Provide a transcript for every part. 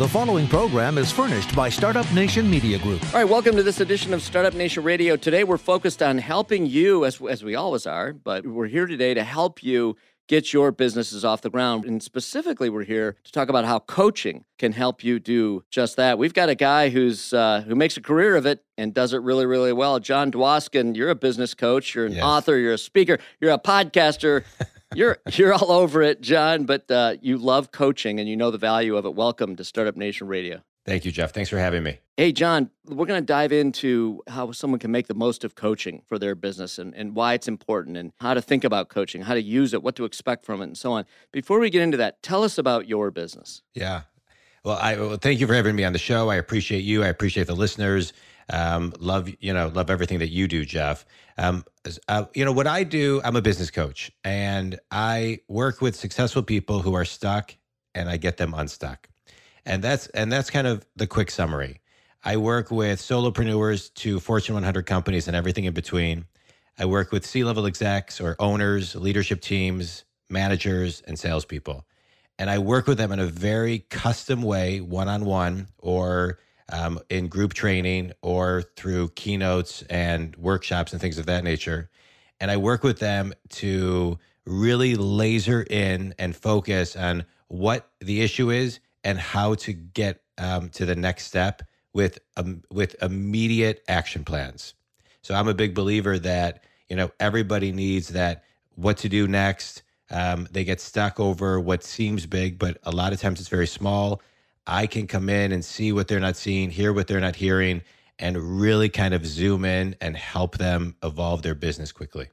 The following program is furnished by Startup Nation Media Group. All right, welcome to this edition of Startup Nation Radio. Today we're focused on helping you, as, as we always are, but we're here today to help you get your businesses off the ground. And specifically, we're here to talk about how coaching can help you do just that. We've got a guy who's uh, who makes a career of it and does it really, really well. John Dwoskin, you're a business coach, you're an yes. author, you're a speaker, you're a podcaster. you're you're all over it, John. But uh, you love coaching and you know the value of it. Welcome to Startup Nation Radio. Thank you, Jeff. Thanks for having me. Hey, John, we're going to dive into how someone can make the most of coaching for their business and, and why it's important and how to think about coaching, how to use it, what to expect from it, and so on. Before we get into that, tell us about your business. Yeah. Well, I well, thank you for having me on the show. I appreciate you. I appreciate the listeners. Um, love you know love everything that you do, Jeff. Um, uh, you know what I do. I'm a business coach, and I work with successful people who are stuck, and I get them unstuck. And that's and that's kind of the quick summary. I work with solopreneurs to Fortune 100 companies and everything in between. I work with C-level execs or owners, leadership teams, managers, and salespeople. And I work with them in a very custom way, one-on-one, or um, in group training, or through keynotes and workshops and things of that nature. And I work with them to really laser in and focus on what the issue is and how to get um, to the next step with um, with immediate action plans. So I'm a big believer that you know everybody needs that what to do next. Um, they get stuck over what seems big, but a lot of times it's very small. I can come in and see what they're not seeing, hear what they're not hearing, and really kind of zoom in and help them evolve their business quickly.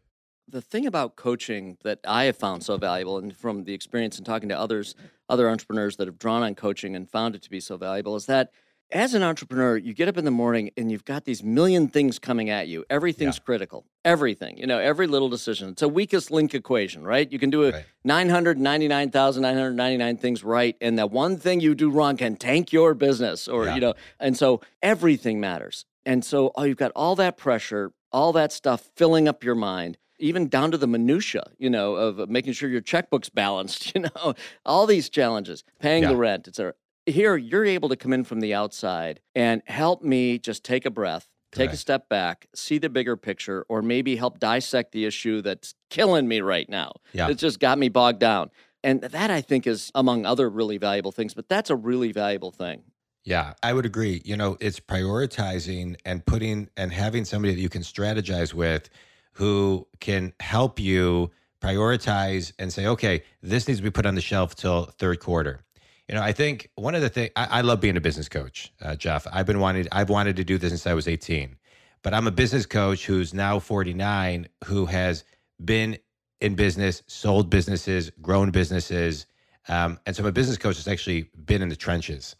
The thing about coaching that I have found so valuable, and from the experience and talking to others, other entrepreneurs that have drawn on coaching and found it to be so valuable, is that as an entrepreneur, you get up in the morning and you've got these million things coming at you. Everything's yeah. critical. Everything, you know, every little decision. It's a weakest link equation, right? You can do right. 999,999 things right, and that one thing you do wrong can tank your business, or, yeah. you know, and so everything matters. And so oh, you've got all that pressure, all that stuff filling up your mind even down to the minutia, you know, of uh, making sure your checkbook's balanced, you know, all these challenges, paying yeah. the rent, etc. Here, you're able to come in from the outside and help me just take a breath, take a step back, see the bigger picture, or maybe help dissect the issue that's killing me right now. Yeah. It's just got me bogged down. And that I think is among other really valuable things, but that's a really valuable thing. Yeah, I would agree. You know, it's prioritizing and putting and having somebody that you can strategize with who can help you prioritize and say, okay, this needs to be put on the shelf till third quarter. You know, I think one of the things I, I, love being a business coach, uh, Jeff. I've been wanting, I've wanted to do this since I was 18, but I'm a business coach who's now 49, who has been in business, sold businesses, grown businesses, um, and so I'm a business coach that's actually been in the trenches,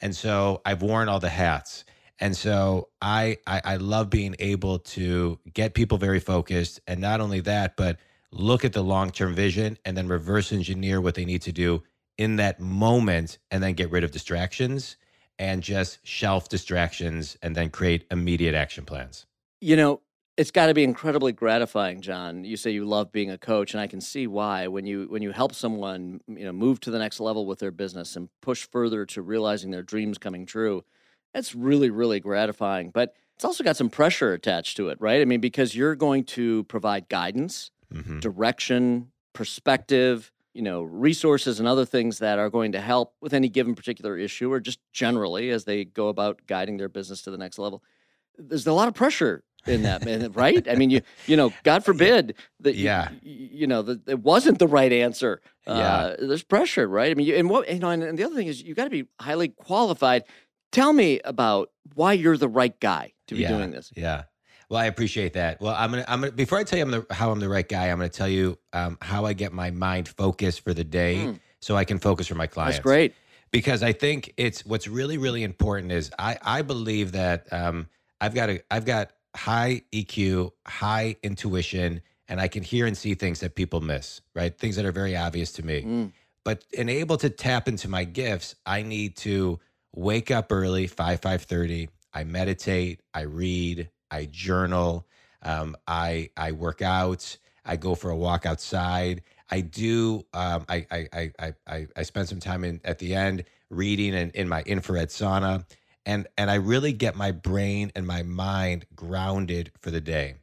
and so I've worn all the hats. And so I, I, I love being able to get people very focused, and not only that, but look at the long term vision and then reverse engineer what they need to do in that moment, and then get rid of distractions and just shelf distractions, and then create immediate action plans. You know, it's got to be incredibly gratifying john you say you love being a coach and i can see why when you when you help someone you know move to the next level with their business and push further to realizing their dreams coming true that's really, really gratifying. But it's also got some pressure attached to it, right? I mean, because you're going to provide guidance, mm-hmm. direction, perspective, you know, resources and other things that are going to help with any given particular issue or just generally as they go about guiding their business to the next level. There's a lot of pressure in that, right? I mean, you you know, God forbid that yeah, you, you know, that it wasn't the right answer. Yeah, uh, there's pressure, right? I mean, you, and what you know, and, and the other thing is you got to be highly qualified Tell me about why you're the right guy to be yeah, doing this. Yeah. Well, I appreciate that. Well, I'm gonna, I'm gonna before I tell you I'm the, how I'm the right guy, I'm gonna tell you um, how I get my mind focused for the day, mm. so I can focus for my clients. That's great. Because I think it's what's really, really important is I, I believe that um, I've got a, I've got high EQ, high intuition, and I can hear and see things that people miss. Right, things that are very obvious to me. Mm. But in able to tap into my gifts, I need to wake up early, 5, 5.30. I meditate, I read, I journal, um, I, I work out, I go for a walk outside. I do. Um, I, I, I, I, I spend some time in at the end reading and in my infrared sauna, and and I really get my brain and my mind grounded for the day.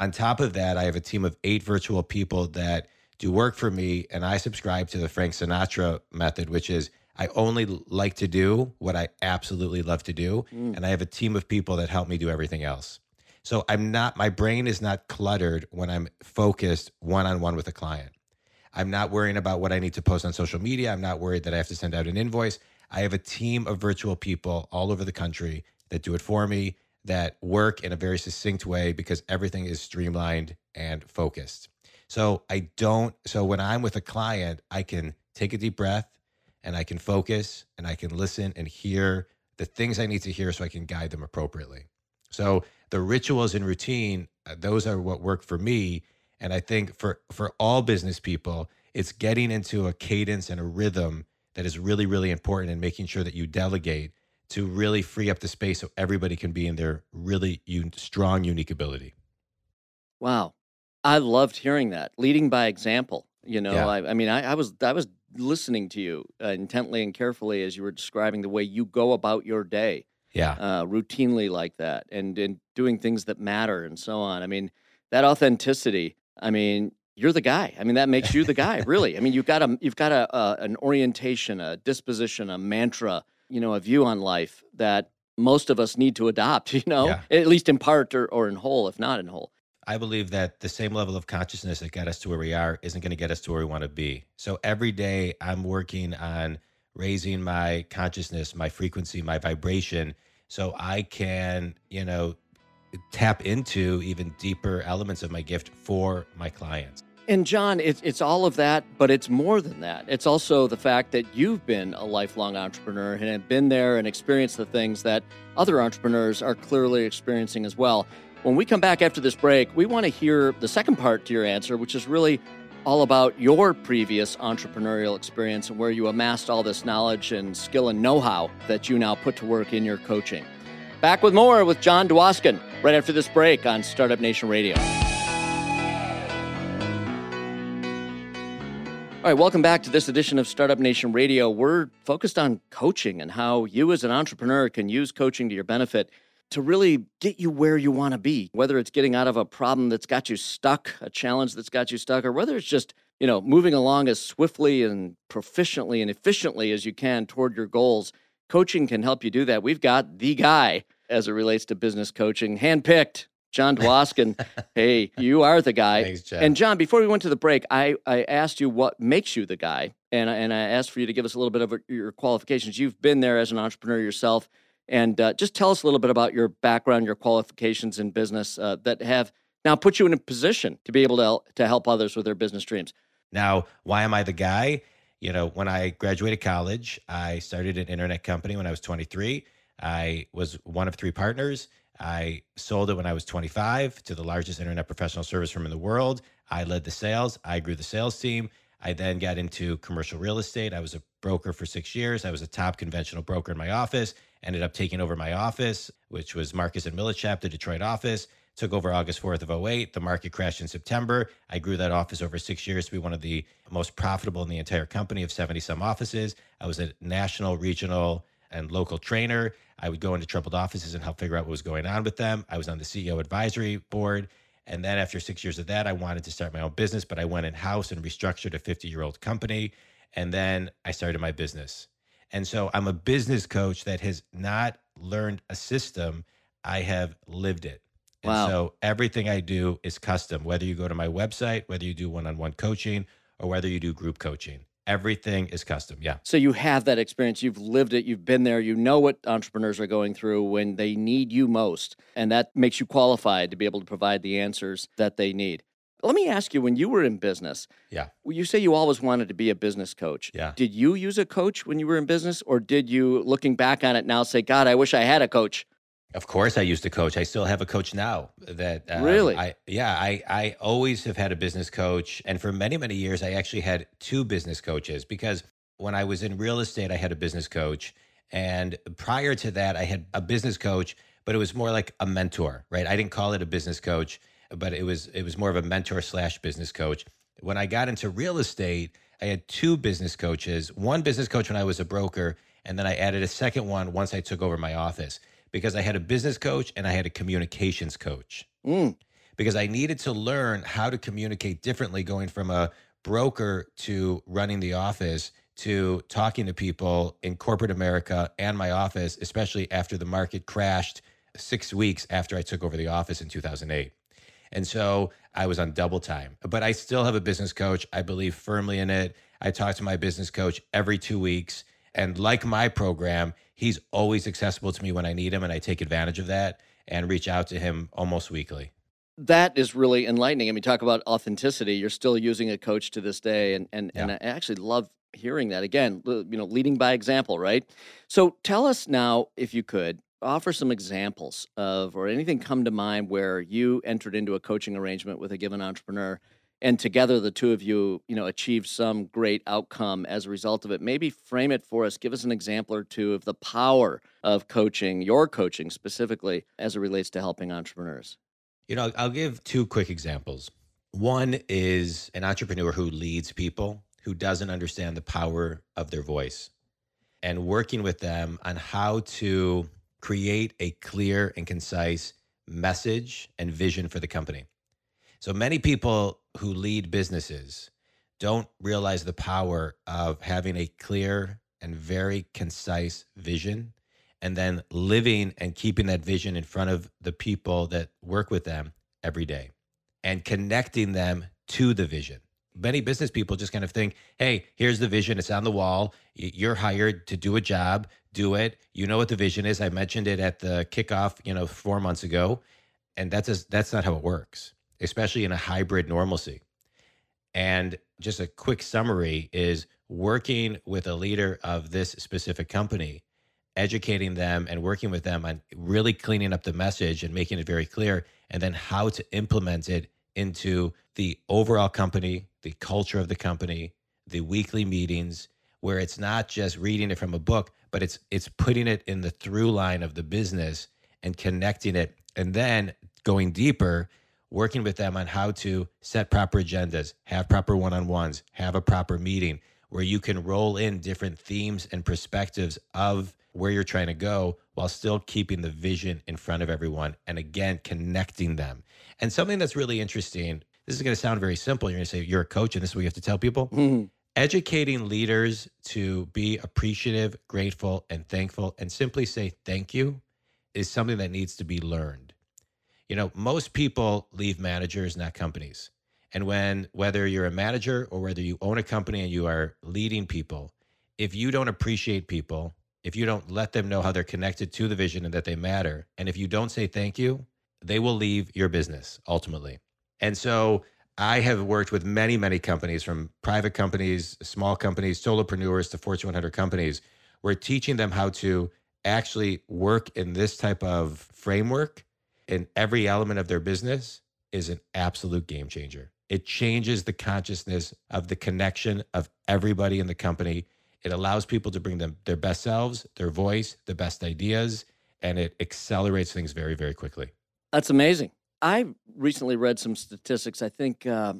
On top of that, I have a team of eight virtual people that do work for me, and I subscribe to the Frank Sinatra method, which is I only like to do what I absolutely love to do, mm. and I have a team of people that help me do everything else. So I'm not, my brain is not cluttered when I'm focused one on one with a client. I'm not worrying about what I need to post on social media. I'm not worried that I have to send out an invoice. I have a team of virtual people all over the country that do it for me, that work in a very succinct way because everything is streamlined and focused. So I don't, so when I'm with a client, I can take a deep breath and I can focus and I can listen and hear the things I need to hear so I can guide them appropriately. So the rituals and routine, uh, those are what work for me. And I think for for all business people, it's getting into a cadence and a rhythm that is really, really important and making sure that you delegate to really free up the space so everybody can be in their really un- strong, unique ability. Wow. I loved hearing that. Leading by example. You know, yeah. I, I, mean, I, I, was I was listening to you uh, intently and carefully as you were describing the way you go about your day yeah. uh, routinely like that and and doing things that matter and so on. I mean that authenticity i mean you're the guy. I mean that makes you the guy really. I mean you've got a you've got a, a an orientation a disposition a mantra you know a view on life that most of us need to adopt you know yeah. at least in part or, or in whole if not in whole. I believe that the same level of consciousness that got us to where we are isn't going to get us to where we want to be. So every day I'm working on raising my consciousness, my frequency, my vibration, so I can, you know, tap into even deeper elements of my gift for my clients. And John, it's, it's all of that, but it's more than that. It's also the fact that you've been a lifelong entrepreneur and have been there and experienced the things that other entrepreneurs are clearly experiencing as well. When we come back after this break, we want to hear the second part to your answer, which is really all about your previous entrepreneurial experience and where you amassed all this knowledge and skill and know how that you now put to work in your coaching. Back with more with John Dwoskin right after this break on Startup Nation Radio. All right, welcome back to this edition of Startup Nation Radio. We're focused on coaching and how you as an entrepreneur can use coaching to your benefit to really get you where you want to be, whether it's getting out of a problem that's got you stuck, a challenge that's got you stuck, or whether it's just, you know, moving along as swiftly and proficiently and efficiently as you can toward your goals. Coaching can help you do that. We've got the guy as it relates to business coaching, handpicked. John Dwoskin, hey, you are the guy. Thanks, John. And John, before we went to the break, I, I asked you what makes you the guy, and and I asked for you to give us a little bit of your qualifications. You've been there as an entrepreneur yourself. And uh, just tell us a little bit about your background, your qualifications in business uh, that have now put you in a position to be able to, to help others with their business dreams. Now, why am I the guy? You know, when I graduated college, I started an internet company when I was 23. I was one of three partners. I sold it when I was 25 to the largest internet professional service firm in the world. I led the sales. I grew the sales team. I then got into commercial real estate. I was a broker for six years. I was a top conventional broker in my office ended up taking over my office, which was Marcus and Millichap, the Detroit office. Took over August 4th of 08. The market crashed in September. I grew that office over six years to be one of the most profitable in the entire company of 70 some offices. I was a national, regional, and local trainer. I would go into troubled offices and help figure out what was going on with them. I was on the CEO advisory board. And then after six years of that, I wanted to start my own business, but I went in house and restructured a 50 year old company. And then I started my business. And so I'm a business coach that has not learned a system, I have lived it. And wow. so everything I do is custom, whether you go to my website, whether you do one on one coaching, or whether you do group coaching. Everything is custom. Yeah. So you have that experience. You've lived it. You've been there. You know what entrepreneurs are going through when they need you most. And that makes you qualified to be able to provide the answers that they need. Let me ask you when you were in business. Yeah. You say you always wanted to be a business coach. Yeah. Did you use a coach when you were in business or did you looking back on it now say, "God, I wish I had a coach?" Of course, I used a coach. I still have a coach now. That um, really, I yeah, I I always have had a business coach, and for many many years, I actually had two business coaches because when I was in real estate, I had a business coach, and prior to that, I had a business coach, but it was more like a mentor, right? I didn't call it a business coach but it was it was more of a mentor slash business coach. When I got into real estate, I had two business coaches, one business coach when I was a broker, and then I added a second one once I took over my office because I had a business coach and I had a communications coach. Mm. Because I needed to learn how to communicate differently going from a broker to running the office to talking to people in corporate America and my office, especially after the market crashed six weeks after I took over the office in 2008. And so I was on double time, but I still have a business coach. I believe firmly in it. I talk to my business coach every two weeks. And like my program, he's always accessible to me when I need him. And I take advantage of that and reach out to him almost weekly. That is really enlightening. I mean, talk about authenticity. You're still using a coach to this day. And, and, Yeah. and I actually love hearing that. Again, you know, leading by example, right? So tell us now, if you could, offer some examples of or anything come to mind where you entered into a coaching arrangement with a given entrepreneur and together the two of you you know achieved some great outcome as a result of it? Maybe frame it for us. Give us an example or two of the power of coaching your coaching specifically as it relates to helping entrepreneurs. You know, I'll give two quick examples. One is an entrepreneur who leads people who doesn't understand the power of their voice and working with them on how to create a clear and concise message and vision for the company. So many people who lead businesses don't realize the power of having a clear and very concise vision and then living and keeping that vision in front of the people that work with them every day and connecting them to the vision. Many business people just kind of think, hey, here's the vision, it's on the wall. You're hired to do a job, do it. You know what the vision is. I mentioned it at the kickoff, you know, 4 months ago, and that's just, that's not how it works, especially in a hybrid normalcy. And just a quick summary is working with a leader of this specific company, educating them and working with them on really cleaning up the message and making it very clear, and then how to implement it into the overall company, the culture of the company, the weekly meetings, where it's not just reading it from a book, but it's it's putting it in the through line of the business and connecting it, and then going deeper working with them on how to set proper agendas, have proper one on ones, have a proper meeting where you can roll in different themes and perspectives of where you're trying to go while still keeping the vision in front of everyone. And again, connecting them. And something that's really interesting this is going to sound very simple. You're going to say, You're a coach, and this is what you have to tell people. Mhm. Educating leaders to be appreciative, grateful, and thankful, and simply say thank you is something that needs to be learned. You know, most people leave managers, not companies. And when, whether you're a manager or whether you own a company and you are leading people, if you don't appreciate people, if you don't let them know how they're connected to the vision and that they matter, and if you don't say thank you, they will leave your business ultimately. And so I have worked with many, many companies from private companies, small companies, solopreneurs to Fortune 100 companies. We're teaching them how to actually work in this type of framework in every element of their business is an absolute game changer. It changes the consciousness of the connection of everybody in the company. It allows people to bring them their best selves, their voice, the best ideas, and it accelerates things very, very quickly. That's amazing. I recently read some statistics. I think, uh,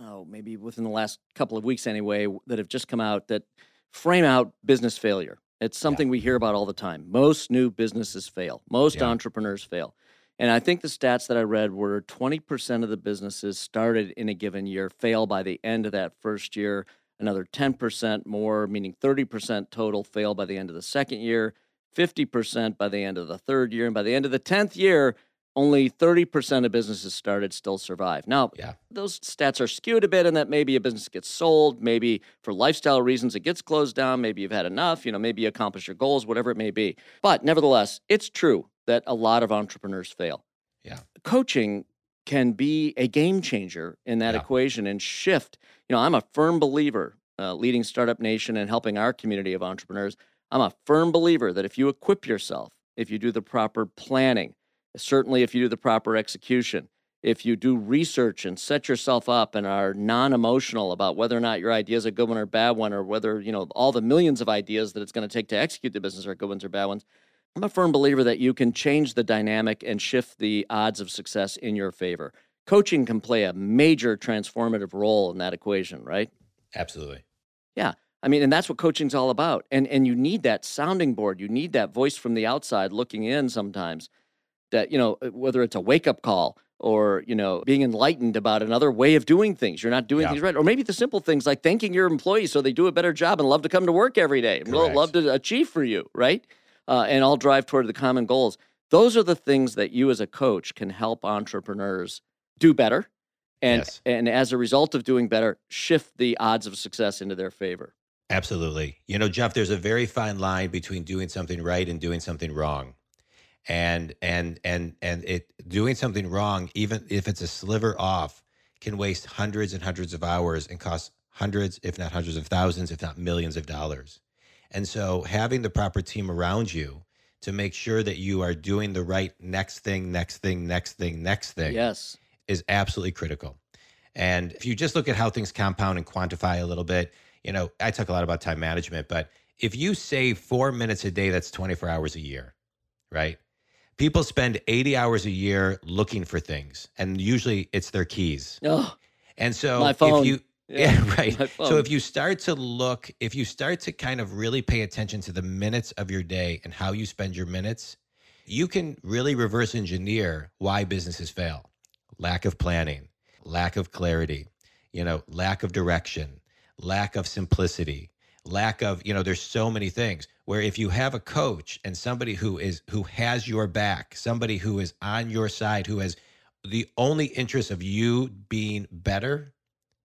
oh, maybe within the last couple of weeks anyway, that have just come out that frame out business failure. It's something we hear about all the time. Most new businesses fail. Most Yeah. entrepreneurs fail. And I think the stats that I read were 20% of the businesses started in a given year fail by the end of that first year. Another 10% more, meaning 30% total, fail by the end of the second year. 50% by the end of the third year. And by the end of the 10th year, only 30% of businesses started still survive. Now, Yeah. those stats are skewed a bit in that maybe a business gets sold, maybe for lifestyle reasons it gets closed down, maybe you've had enough, you know, maybe you accomplish your goals, whatever it may be. But nevertheless, it's true that a lot of entrepreneurs fail. Yeah. Coaching can be a game changer in that Yeah. equation and shift. You know, I'm a firm believer, uh, leading Startup Nation and helping our community of entrepreneurs. I'm a firm believer that if you equip yourself, if you do the proper planning, certainly if you do the proper execution, if you do research and set yourself up and are non-emotional about whether or not your idea is a good one or bad one, or whether you know all the millions of ideas that it's going to take to execute the business are good ones or bad ones, I'm a firm believer that you can change the dynamic and shift the odds of success in your favor. coaching can play a major transformative role in that equation, right? Absolutely. Yeah. I mean, and that's what coaching's all about. And and you need that sounding board. You need that voice from the outside looking in sometimes. That, you know, uh, whether it's a wake-up call or, you know, being enlightened about another way of doing things. You're not doing Yeah. things right. Or maybe the simple things like thanking your employees so they do a better job and love to come to work every day. And Correct. love to achieve for you, right? Uh, and all drive toward the common goals. Those are the things that you as a coach can help entrepreneurs do better. And Yes. and as a result of doing better, shift the odds of success into their favor. Absolutely. You know, Jeff, there's a very fine line between doing something right and doing something wrong. And and and and it doing something wrong, even if it's a sliver off, can waste hundreds and hundreds of hours and cost hundreds, if not hundreds of thousands, if not millions of dollars. And so having the proper team around you to make sure that you are doing the right next thing, next thing, next thing, next thing Yes. is absolutely critical. And if you just look at how things compound and quantify a little bit, you know, I talk a lot about time management, but if you save four minutes a day, that's 24 hours a year, right? People spend 80 hours a year looking for things, and usually it's their keys. Oh, And so My phone. if you, Yeah, yeah, right. So if you start to look, if you start to kind of really pay attention to the minutes of your day and how you spend your minutes, you can really reverse engineer why businesses fail. Lack of planning, lack of clarity, you know, lack of direction, lack of simplicity, lack of, you know, there's so many things where if you have a coach and somebody who is who has your back, somebody who is on your side, who has the only interest of you being better,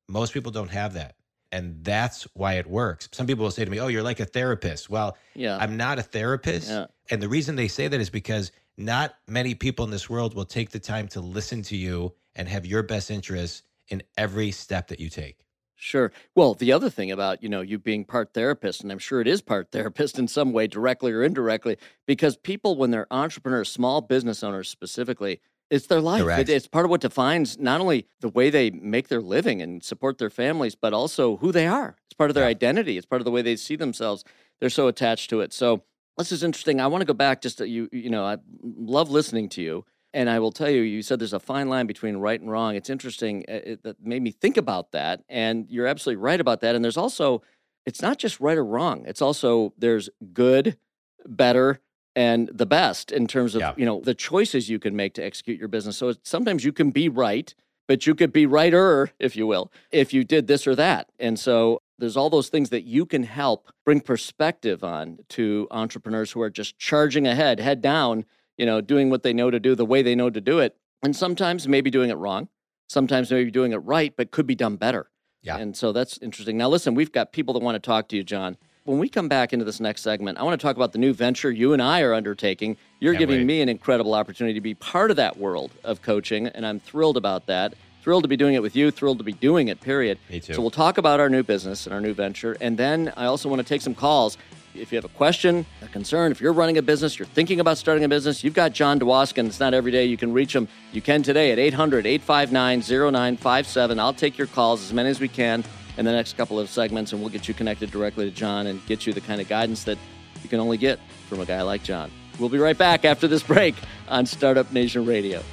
most people don't have that. And that's why it works. Some people will say to me, Oh, you're like a therapist. Well, yeah. I'm not a therapist. Yeah. And the reason they say that is because not many people in this world will take the time to listen to you and have your best interests in every step that you take. Sure. Well, the other thing about, you know, you being part therapist, and I'm sure it is part therapist in some way, directly or indirectly, because people, when they're entrepreneurs, small business owners specifically, it's their life. It- it's part of what defines not only the way they make their living and support their families, but also who they are. It's part of their Yeah. identity. It's part of the way they see themselves. They're so attached to it. So this is interesting. I want to go back just to you, you know, I love listening to you. And I will tell you, you said there's a fine line between right and wrong. It's interesting. uh, It, that made me think about that. And you're absolutely right about that. And there's also, it's not just right or wrong. It's also, there's good, better, and the best in terms of, Yeah. you know, the choices you can make to execute your business. So it's, sometimes you can be right, but you could be righter, if you will, if you did this or that. And so there's all those things that you can help bring perspective on to entrepreneurs who are just charging ahead, head down, you know, doing what they know to do the way they know to do it. And sometimes maybe doing it wrong, sometimes maybe doing it right, but could be done better. Yeah. And so that's interesting. Now, listen, we've got people that want to talk to you, John. When we come back into this next segment, I want to talk about the new venture you and I are undertaking. You're Can't giving wait. me an incredible opportunity to be part of that world of coaching, and I'm thrilled about that. Thrilled to be doing it with you, thrilled to be doing it, period. Me too. So we'll talk about our new business and our new venture. And then I also want to take some calls. If you have a question, a concern, if you're running a business, you're thinking about starting a business, you've got John Dwoskin. It's not every day you can reach him. You can today at 800 859 0957. I'll take your calls, as many as we can, in the next couple of segments, and we'll get you connected directly to John and get you the kind of guidance that you can only get from a guy like John. We'll be right back after this break on Startup Nation Radio.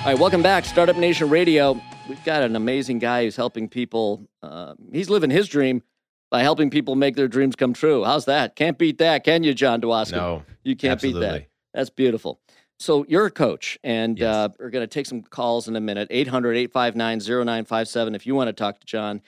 All right, welcome back, Startup Nation Radio. We've got an amazing guy who's helping people. Uh, he's living his dream by helping people make their dreams come true. How's that? Can't beat that, can you, John Dwoskin? No, you can't beat that. That's beautiful. So you're a coach, and Yes. uh, we're going to take some calls in a minute. 800 859 0957 if you want to talk to John.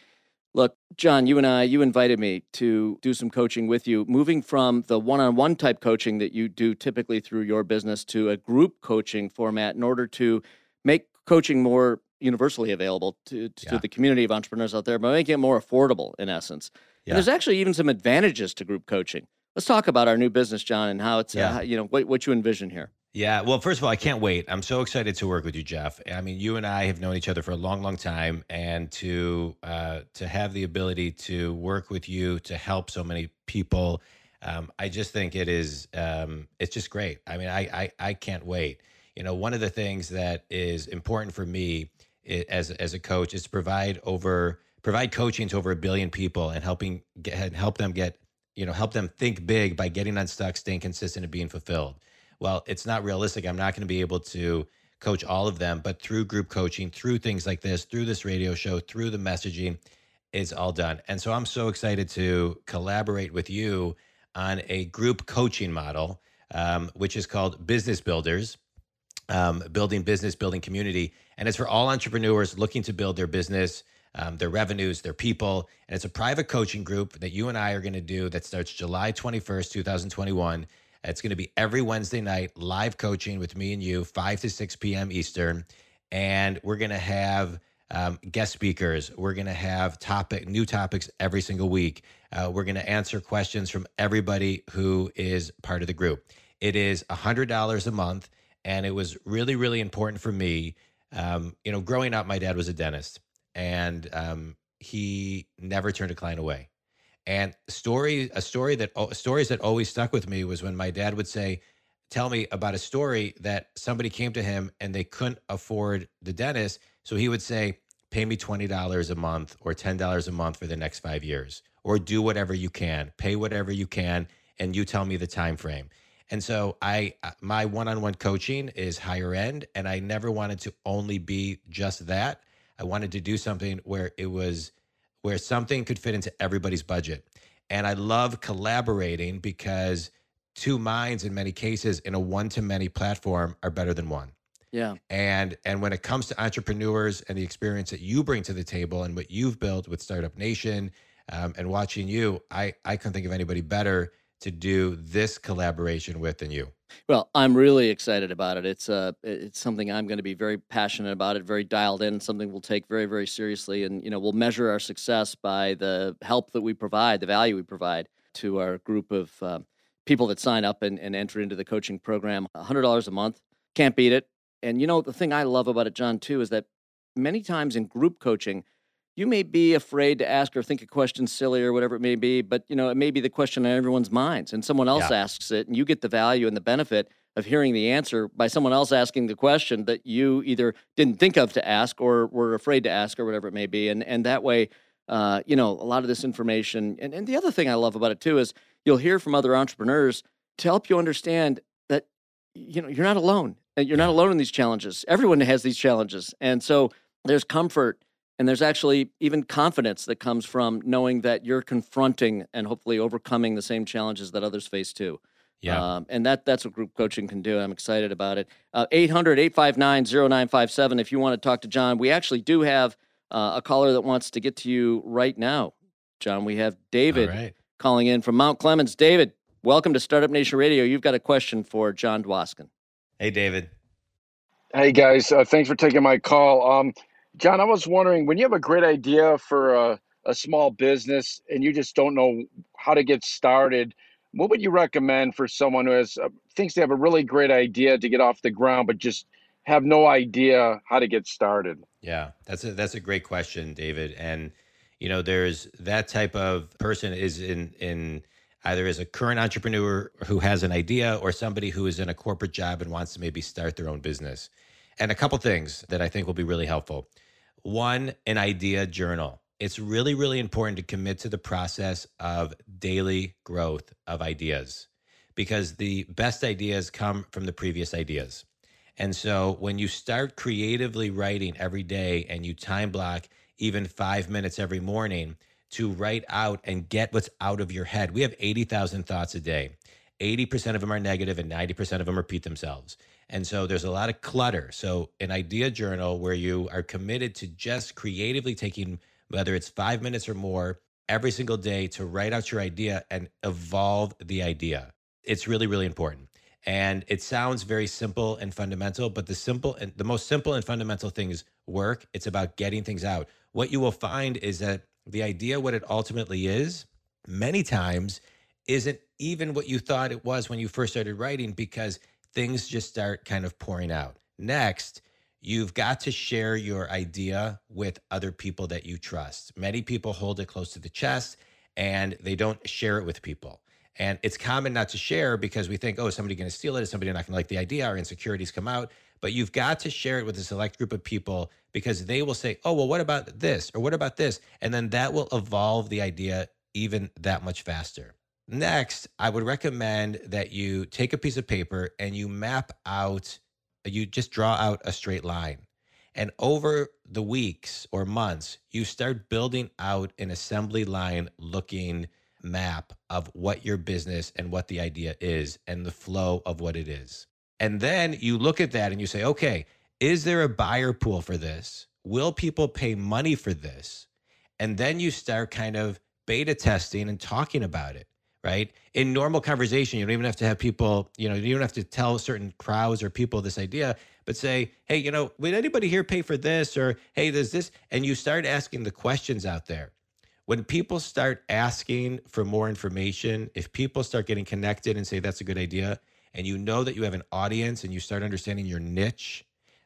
Look, John, you and I, you invited me to do some coaching with you, moving from the one on one type coaching that you do typically through your business to a group coaching format in order to make coaching more universally available to, to Yeah. the community of entrepreneurs out there, but making it more affordable in essence. Yeah. And there's actually even some advantages to group coaching. Let's talk about our new business, John, and how it's, uh, Yeah. how- you know, what, what you envision here. Yeah. Well, first of all, I can't wait. I'm so excited to work with you, Jeff. I mean, you and I have known each other for a long, long time, and to uh, to have the ability to work with you to help so many people, um, I just think it is um, it's just great. I mean, I, I I can't wait. You know, one of the things that is important for me as as a coach is to provide over provide coaching to over a billion people and helping get and help them get you know help them think big by getting unstuck, staying consistent, and being fulfilled well, it's not realistic. I'm not going to be able to coach all of them, but through group coaching, through things like this, through this radio show, through the messaging, it's all done. And so I'm so excited to collaborate with you on a group coaching model, um, which is called Business Builders, um, building business, building community. And it's for all entrepreneurs looking to build their business, um, their revenues, their people. And it's a private coaching group that you and I are going to do that starts July 21st, 2021. It's going to be every Wednesday night, live coaching with me and you, 5 to 6 p.m. Eastern. And we're going to have um, guest speakers. We're going to have topic, new topics every single week. Uh, we're going to answer questions from everybody who is part of the group. It is $100 a month. And it was really, really important for me. Um, you know, growing up, my dad was a dentist and um, he never turned a client away. And story, a story that stories that always stuck with me was when my dad would say, "Tell me about a story that somebody came to him and they couldn't afford the dentist." So he would say, "Pay me twenty dollars a month or ten dollars a month for the next five years, or do whatever you can, pay whatever you can, and you tell me the time frame." And so I, uh, my one-on-one coaching is higher end, and I never wanted to only be just that. I wanted to do something where it was where something could fit into everybody's budget. And I love collaborating because two minds in many cases in a one to many platform are better than one. Yeah. And and when it comes to entrepreneurs and the experience that you bring to the table and what you've built with Startup Nation um, and watching you, I I couldn't think of anybody better to do this collaboration with than you. Well, I'm really excited about it. It's uh, it's something I'm going to be very passionate about. It, very dialed in. Something we'll take very, very seriously, and you know, we'll measure our success by the help that we provide, the value we provide to our group of uh, people that sign up and, and enter into the coaching program. hundred dollars a month, can't beat it. And you know, the thing I love about it, John, too, is that many times in group coaching, you may be afraid to ask or think a question silly or whatever it may be, but you know, it may be the question on everyone's minds and someone else yeah. asks it and you get the value and the benefit of hearing the answer by someone else asking the question that you either didn't think of to ask or were afraid to ask or whatever it may be. And and that way, uh, you know, a lot of this information and, and the other thing I love about it too is you'll hear from other entrepreneurs to help you understand that you know you're not alone. and You're not alone in these challenges. Everyone has these challenges. And so there's comfort and there's actually even confidence that comes from knowing that you're confronting and hopefully overcoming the same challenges that others face too. Yeah. Um, and that that's what group coaching can do. I'm excited about it. Uh, 800 859 0957. If you want to talk to John, we actually do have uh, a caller that wants to get to you right now. John, we have David right. calling in from Mount Clemens. David, welcome to Startup Nation Radio. You've got a question for John Dwoskin. Hey, David. Hey, guys. Uh, thanks for taking my call. Um, John, I was wondering when you have a great idea for a, a small business and you just don't know how to get started, what would you recommend for someone who has uh, thinks they have a really great idea to get off the ground, but just have no idea how to get started? Yeah, that's a that's a great question, David. And you know, there's that type of person is in in either as a current entrepreneur who has an idea or somebody who is in a corporate job and wants to maybe start their own business. And a couple things that I think will be really helpful. One, an idea journal. It's really, really important to commit to the process of daily growth of ideas because the best ideas come from the previous ideas. And so when you start creatively writing every day and you time block even five minutes every morning to write out and get what's out of your head, we have 80,000 thoughts a day. 80% of them are negative and 90% of them repeat themselves. And so there's a lot of clutter. So, an idea journal where you are committed to just creatively taking, whether it's five minutes or more, every single day to write out your idea and evolve the idea. It's really, really important. And it sounds very simple and fundamental, but the simple and the most simple and fundamental things work. It's about getting things out. What you will find is that the idea, what it ultimately is, many times isn't even what you thought it was when you first started writing because things just start kind of pouring out. Next, you've got to share your idea with other people that you trust. Many people hold it close to the chest and they don't share it with people. And it's common not to share because we think, oh, is somebody going to steal it? Is somebody not going to like the idea? Our insecurities come out. But you've got to share it with a select group of people because they will say, oh, well, what about this? Or what about this? And then that will evolve the idea even that much faster. Next, I would recommend that you take a piece of paper and you map out, you just draw out a straight line. And over the weeks or months, you start building out an assembly line looking map of what your business and what the idea is and the flow of what it is. And then you look at that and you say, okay, is there a buyer pool for this? Will people pay money for this? And then you start kind of beta testing and talking about it, right? In normal conversation, you don't even have to have people, you know, you don't have to tell certain crowds or people this idea, but say, hey, you know, would anybody here pay for this? Or hey, there's this. And you start asking the questions out there. When people start asking for more information, if people start getting connected and say that's a good idea, and you know that you have an audience and you start understanding your niche,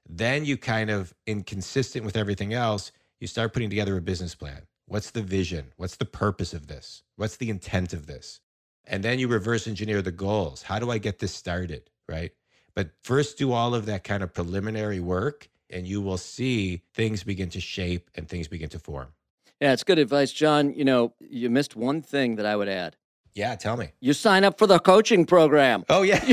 then you kind of, inconsistent with everything else, you start putting together a business plan. What's the vision? What's the purpose of this? What's the intent of this? And then you reverse engineer the goals. How do I get this started? Right. But first, do all of that kind of preliminary work, and you will see things begin to shape and things begin to form. Yeah, it's good advice, John. You know, you missed one thing that I would add. Yeah, tell me. You sign up for the coaching program. Oh yeah.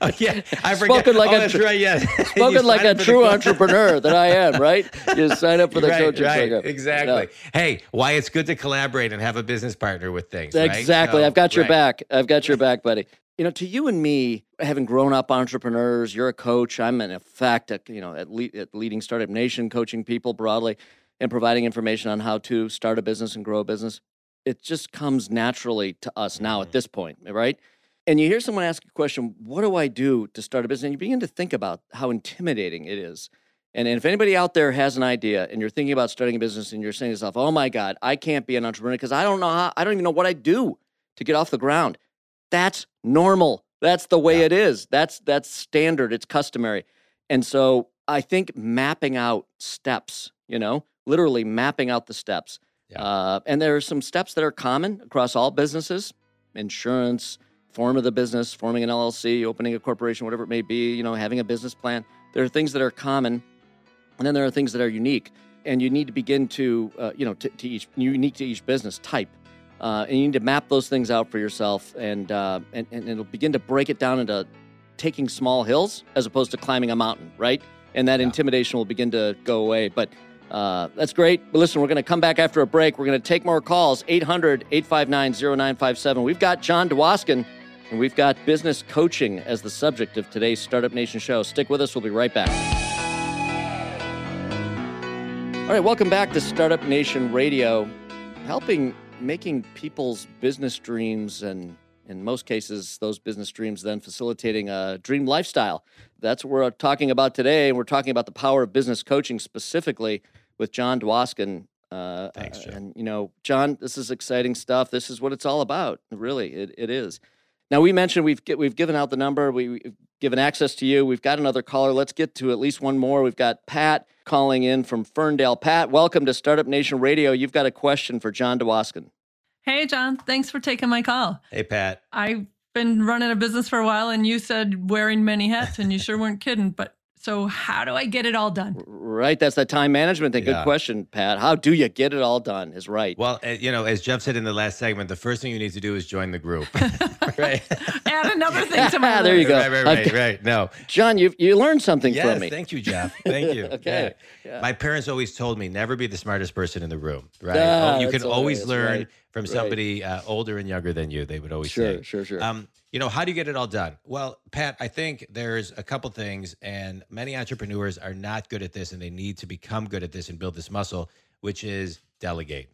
oh yeah. I forget. Spoken like oh, a that's right. Yeah. spoken like a true entrepreneur that I am. Right. You sign up for the right, coaching right, program. Exactly. Hey, why it's good to collaborate and have a business partner with things. Exactly. Right? I've got your back. I've got your back, buddy. You know, to you and me, having grown up entrepreneurs, you're a coach. I'm in effect, a, you know, at, le- at leading Startup Nation, coaching people broadly, and providing information on how to start a business and grow a business. It just comes naturally to us now at Mhm. this point, right? And you hear someone ask a question, "What do I do to start a business?" And you begin to think about how intimidating it is. And, and if anybody out there has an idea and you're thinking about starting a business and you're saying to yourself, "Oh my God, I can't be an entrepreneur because I don't know how, I don't even know what I do to get off the ground." That's normal. That's the way Yeah. it is. That's that's standard. It's customary. And so I think mapping out steps, you know, literally mapping out the steps. Yeah. Uh, and there are some steps that are common across all businesses, insurance, form of the business, forming an LLC, opening a corporation, whatever it may be, you know, having a business plan. There are things that are common, and then there are things that are unique. And you need to begin to, uh, you know, to, to each unique to each business type. Uh, and you need to map those things out for yourself, and, uh, and and it'll begin to break it down into taking small hills as opposed to climbing a mountain, right? And that Yeah. intimidation will begin to go away. But uh, that's great. But listen, we're going to come back after a break. We're going to take more calls 800 859 0957. We've got John Dwoskin, and we've got business coaching as the subject of today's Startup Nation show. Stick with us. We'll be right back. All right, welcome back to Startup Nation Radio, helping making people's business dreams and in most cases those business dreams then facilitating a dream lifestyle. That's what we're talking about today. And we're talking about the power of business coaching specifically with John Dwoskin. Uh, Thanks, Joe. And you know, John, this is exciting stuff. This is what it's all about. Really, it, it is. Now we mentioned we've we've given out the number. We, we've given access to you. We've got another caller. Let's get to at least one more. We've got Pat calling in from Ferndale. Pat, welcome to Startup Nation Radio. You've got a question for John Dwoskin. Hey, John. Thanks for taking my call. Hey, Pat. I've been running a business for a while, and you said wearing many hats, and you sure weren't kidding. But so, how do I get it all done? Right, that's that time management thing. Good question, Pat. How do you get it all done? Is right. Well, uh, you know, as Jeff said in the last segment, the first thing you need to do is join the group. right. Add another thing to my There you go. Right, right, I've right, right. No. John, you you learned something Yes, from me. thank you, Jeff. Thank you. Okay. Yeah. Yeah. My parents always told me never be the smartest person in the room. Right. Ah, Oh, you can always learn right, from right. somebody uh, older and younger than you. They would always Sure, say. sure, sure. Um, you know, how do you get it all done? Well, Pat, I think there's a couple things, and many entrepreneurs are not good at this, and they need to become good at this and build this muscle, which is delegate.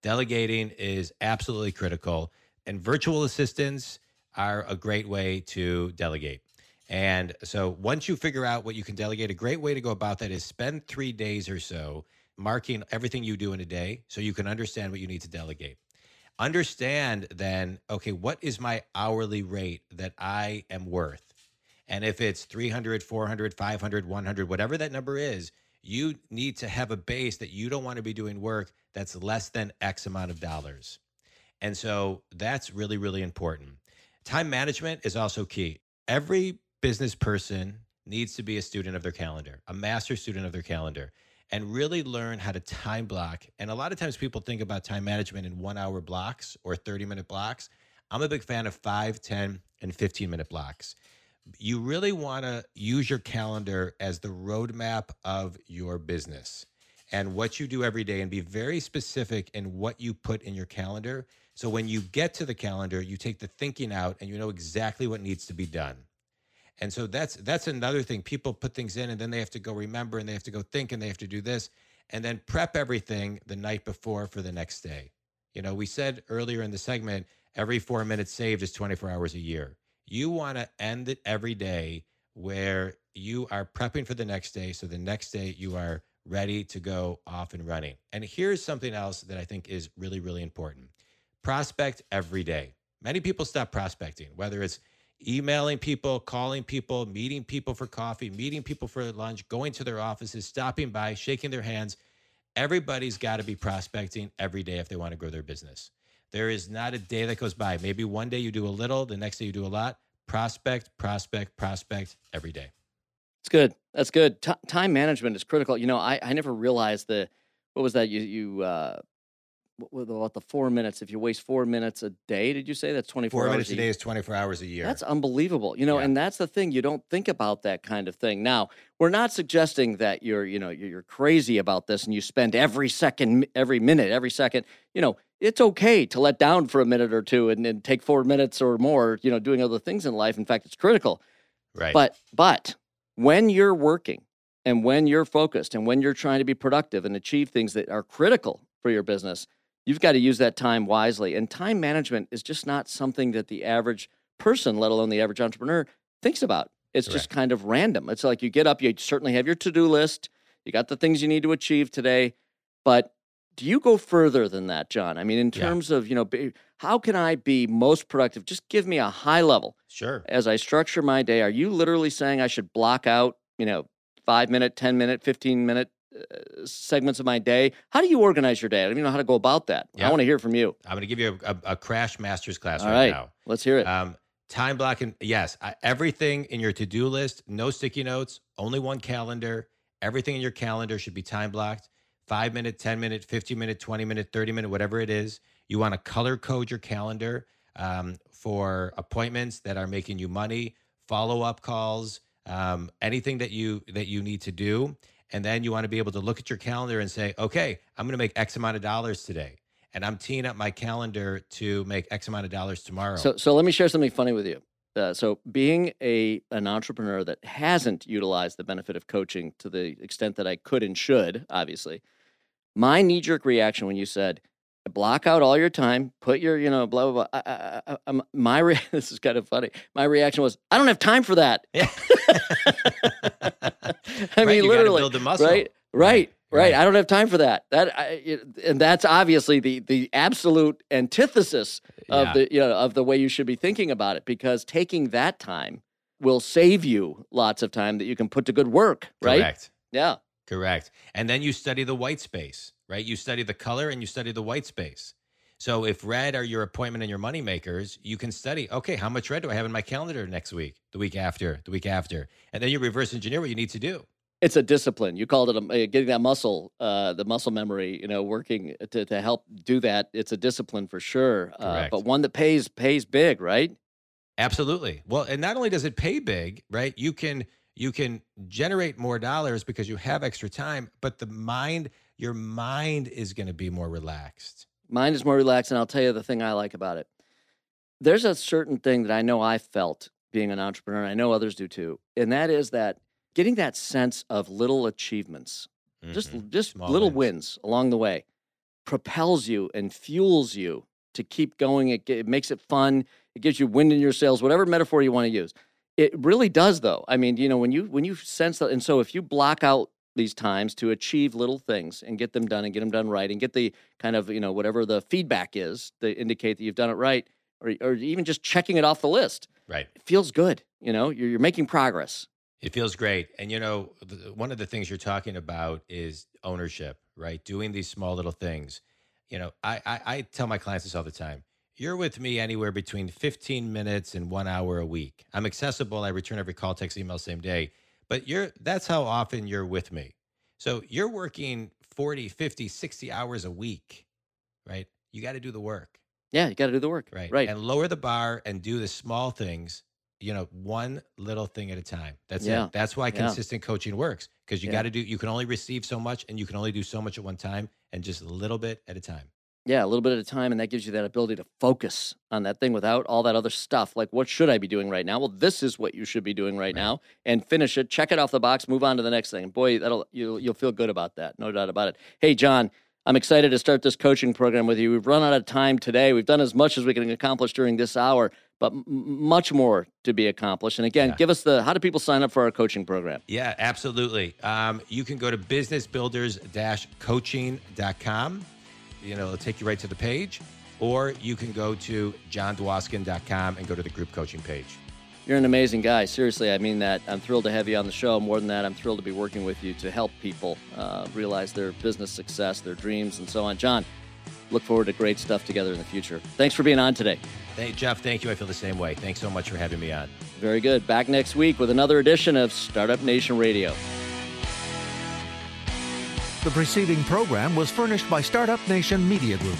Delegating is absolutely critical, and virtual assistants are a great way to delegate. And so, once you figure out what you can delegate, a great way to go about that is spend three days or so marking everything you do in a day so you can understand what you need to delegate understand then okay what is my hourly rate that i am worth? And if it's 300 400 500 100 whatever that number is you need to have a base that you don't want to be doing work that's less than x amount of dollars. And so that's really really important. Time management is also key. Every business person needs to be a student of their calendar a master student of their calendar and really learn how to time block. And a lot of times people think about time management in one hour blocks or 30 minute blocks. I'm a big fan of 5, 10, and 15 minute blocks. You really want to use your calendar as the roadmap of your business and what you do every day and be very specific in what you put in your calendar. So when you get to the calendar, you take the thinking out and you know exactly what needs to be done. And so that's that's another thing. People put things in and then they have to go remember and they have to go think and they have to do this and then prep everything the night before for the next day. You know, we said earlier in the segment, every 4 minutes saved is 24 hours a year. You want to end it every day where you are prepping for the next day so the next day you are ready to go off and running. And here's something else that I think is really really important. Prospect every day. Many people stop prospecting, whether it's emailing people, calling people, meeting people for coffee, meeting people for lunch, going to their offices, stopping by, shaking their hands. Everybody's got to be prospecting every day if they want to grow their business. There is not a day that goes by. Maybe one day you do a little, the next day you do a lot. Prospect, prospect, prospect every day. It's good. That's good. T- time management is critical. You know, I, I never realized the what was that you you uh what, about the four minutes? If you waste four minutes a day, did you say that's twenty four? Four minutes a day is twenty four hours a year. That's unbelievable. You know, Yeah. and that's the thing. You don't think about that kind of thing. Now, we're not suggesting that you're you know you're, you're crazy about this and you spend every second, every minute, every second. You know, it's okay to let down for a minute or two and, and take four minutes or more. You know, doing other things in life. In fact, it's critical. right. But but when you're working and when you're focused and when you're trying to be productive and achieve things that are critical for your business, you've got to use that time wisely. And time management is just not something that the average person, let alone the average entrepreneur, thinks about. It's just kind of random. It's like you get up, you certainly have your to-do list, you got the things you need to achieve today, but do you go further than that, John? I mean, in Yeah. terms of, you know, be- how can I be most productive? Just give me a high level sure. as I structure my day, are you literally saying I should block out, you know, five minute, 10 minute, 15 minute segments of my day? How do you organize your day? I don't even know how to go about that. I want to hear from you. I'm going to give you a, a, a crash master's class All right, right. now. Let's hear it. Um, time blocking, yes. I, everything in your to do list, no sticky notes, only one calendar. Everything in your calendar should be time blocked five minute, 10 minute, 15 minute, 20 minute, 30 minute, whatever it is. You want to color code your calendar um, for appointments that are making you money, follow up calls, um, anything that you that you need to do. And then you want to be able to look at your calendar and say, okay, I'm going to make X amount of dollars today. And I'm teeing up my calendar to make X amount of dollars tomorrow. So, so let me share something funny with you. Uh, so, being a an entrepreneur that hasn't utilized the benefit of coaching to the extent that I could and should, obviously, my knee jerk reaction when you said block out all your time, put your you know blah blah blah. I, I, I, my re- this is kind of funny. My reaction was I don't have time for that. Yeah. I Right, mean, literally, build the muscle. right, right, right, right. I don't have time for that. That, I, it- and that's obviously the the absolute antithesis of Yeah. the you know of the way you should be thinking about it because taking that time will save you lots of time that you can put to good work. Right? Correct. Yeah. Correct. And then you study the white space, right? You study the color and you study the white space. So if red are your appointment and your money makers, you can study, okay, how much red do I have in my calendar next week, the week after, the week after? And then you reverse engineer what you need to do. It's a discipline. You called it a, uh, getting that muscle, uh, the muscle memory. You know, working to, to help do that. It's a discipline for sure, uh, but one that pays pays big, right? Absolutely. Well, and not only does it pay big, right? You can you can generate more dollars because you have extra time, but the mind, your mind is going to be more relaxed. Mine is more relaxed, and I'll tell you the thing I like about it. There's a certain thing that I know I felt being an entrepreneur, and I know others do too, and that is that getting that sense of little achievements, just Mhm. just Small little wins. wins. along the way, propels you and fuels you to keep going. It, it makes it fun. It gives you wind in your sails, whatever metaphor you want to use. It really does, though. I mean, you know, when you when you sense that, and so if you block out these times to achieve little things and get them done and get them done right and get the kind of you know whatever the feedback is to indicate that you've done it right, or or even just checking it off the list, Right. it feels good. You know, you're, you're making progress. It feels great. And you know, th- one of the things you're talking about is ownership, right? Doing these small little things. You know, I, I, I tell my clients this all the time. You're with me anywhere between 15 minutes and one hour a week. I'm accessible. I return every call, text, email, same day. But you're that's how often you're with me. So you're working 40, 50, 60 hours a week, right? You got to do the work. Yeah, you got to do the work. Right. Right. And lower the bar and do the small things, you know, one little thing at a time. That's Yeah. it. That's why Yeah. consistent coaching works because you Yeah. got to do, you can only receive so much and you can only do so much at one time and just a little bit at a time. Yeah, a little bit at a time, and that gives you that ability to focus on that thing without all that other stuff. Like, what should I be doing right now? Well, this is what you should be doing right, Right. now, and finish it. Check it off the box. Move on to the next thing. Boy, that'll you'll you'll feel good about that. No doubt about it. Hey, John, I'm excited to start this coaching program with you. We've run out of time today. We've done as much as we can accomplish during this hour, but m- much more to be accomplished. And again, Yeah. give us the how do people sign up for our coaching program? Yeah, absolutely. Um, you can go to businessbuilders-coaching.com. You know, it'll take you right to the page. Or you can go to johndwoskin.com and go to the group coaching page. You're an amazing guy. Seriously, I mean that. I'm thrilled to have you on the show. More than that, I'm thrilled to be working with you to help people uh, realize their business success, their dreams, and so on. John, look forward to great stuff together in the future. Thanks for being on today. Hey, Jeff, thank you. I feel the same way. Thanks so much for having me on. Very good. Back next week with another edition of Startup Nation Radio. The preceding program was furnished by Startup Nation Media Group.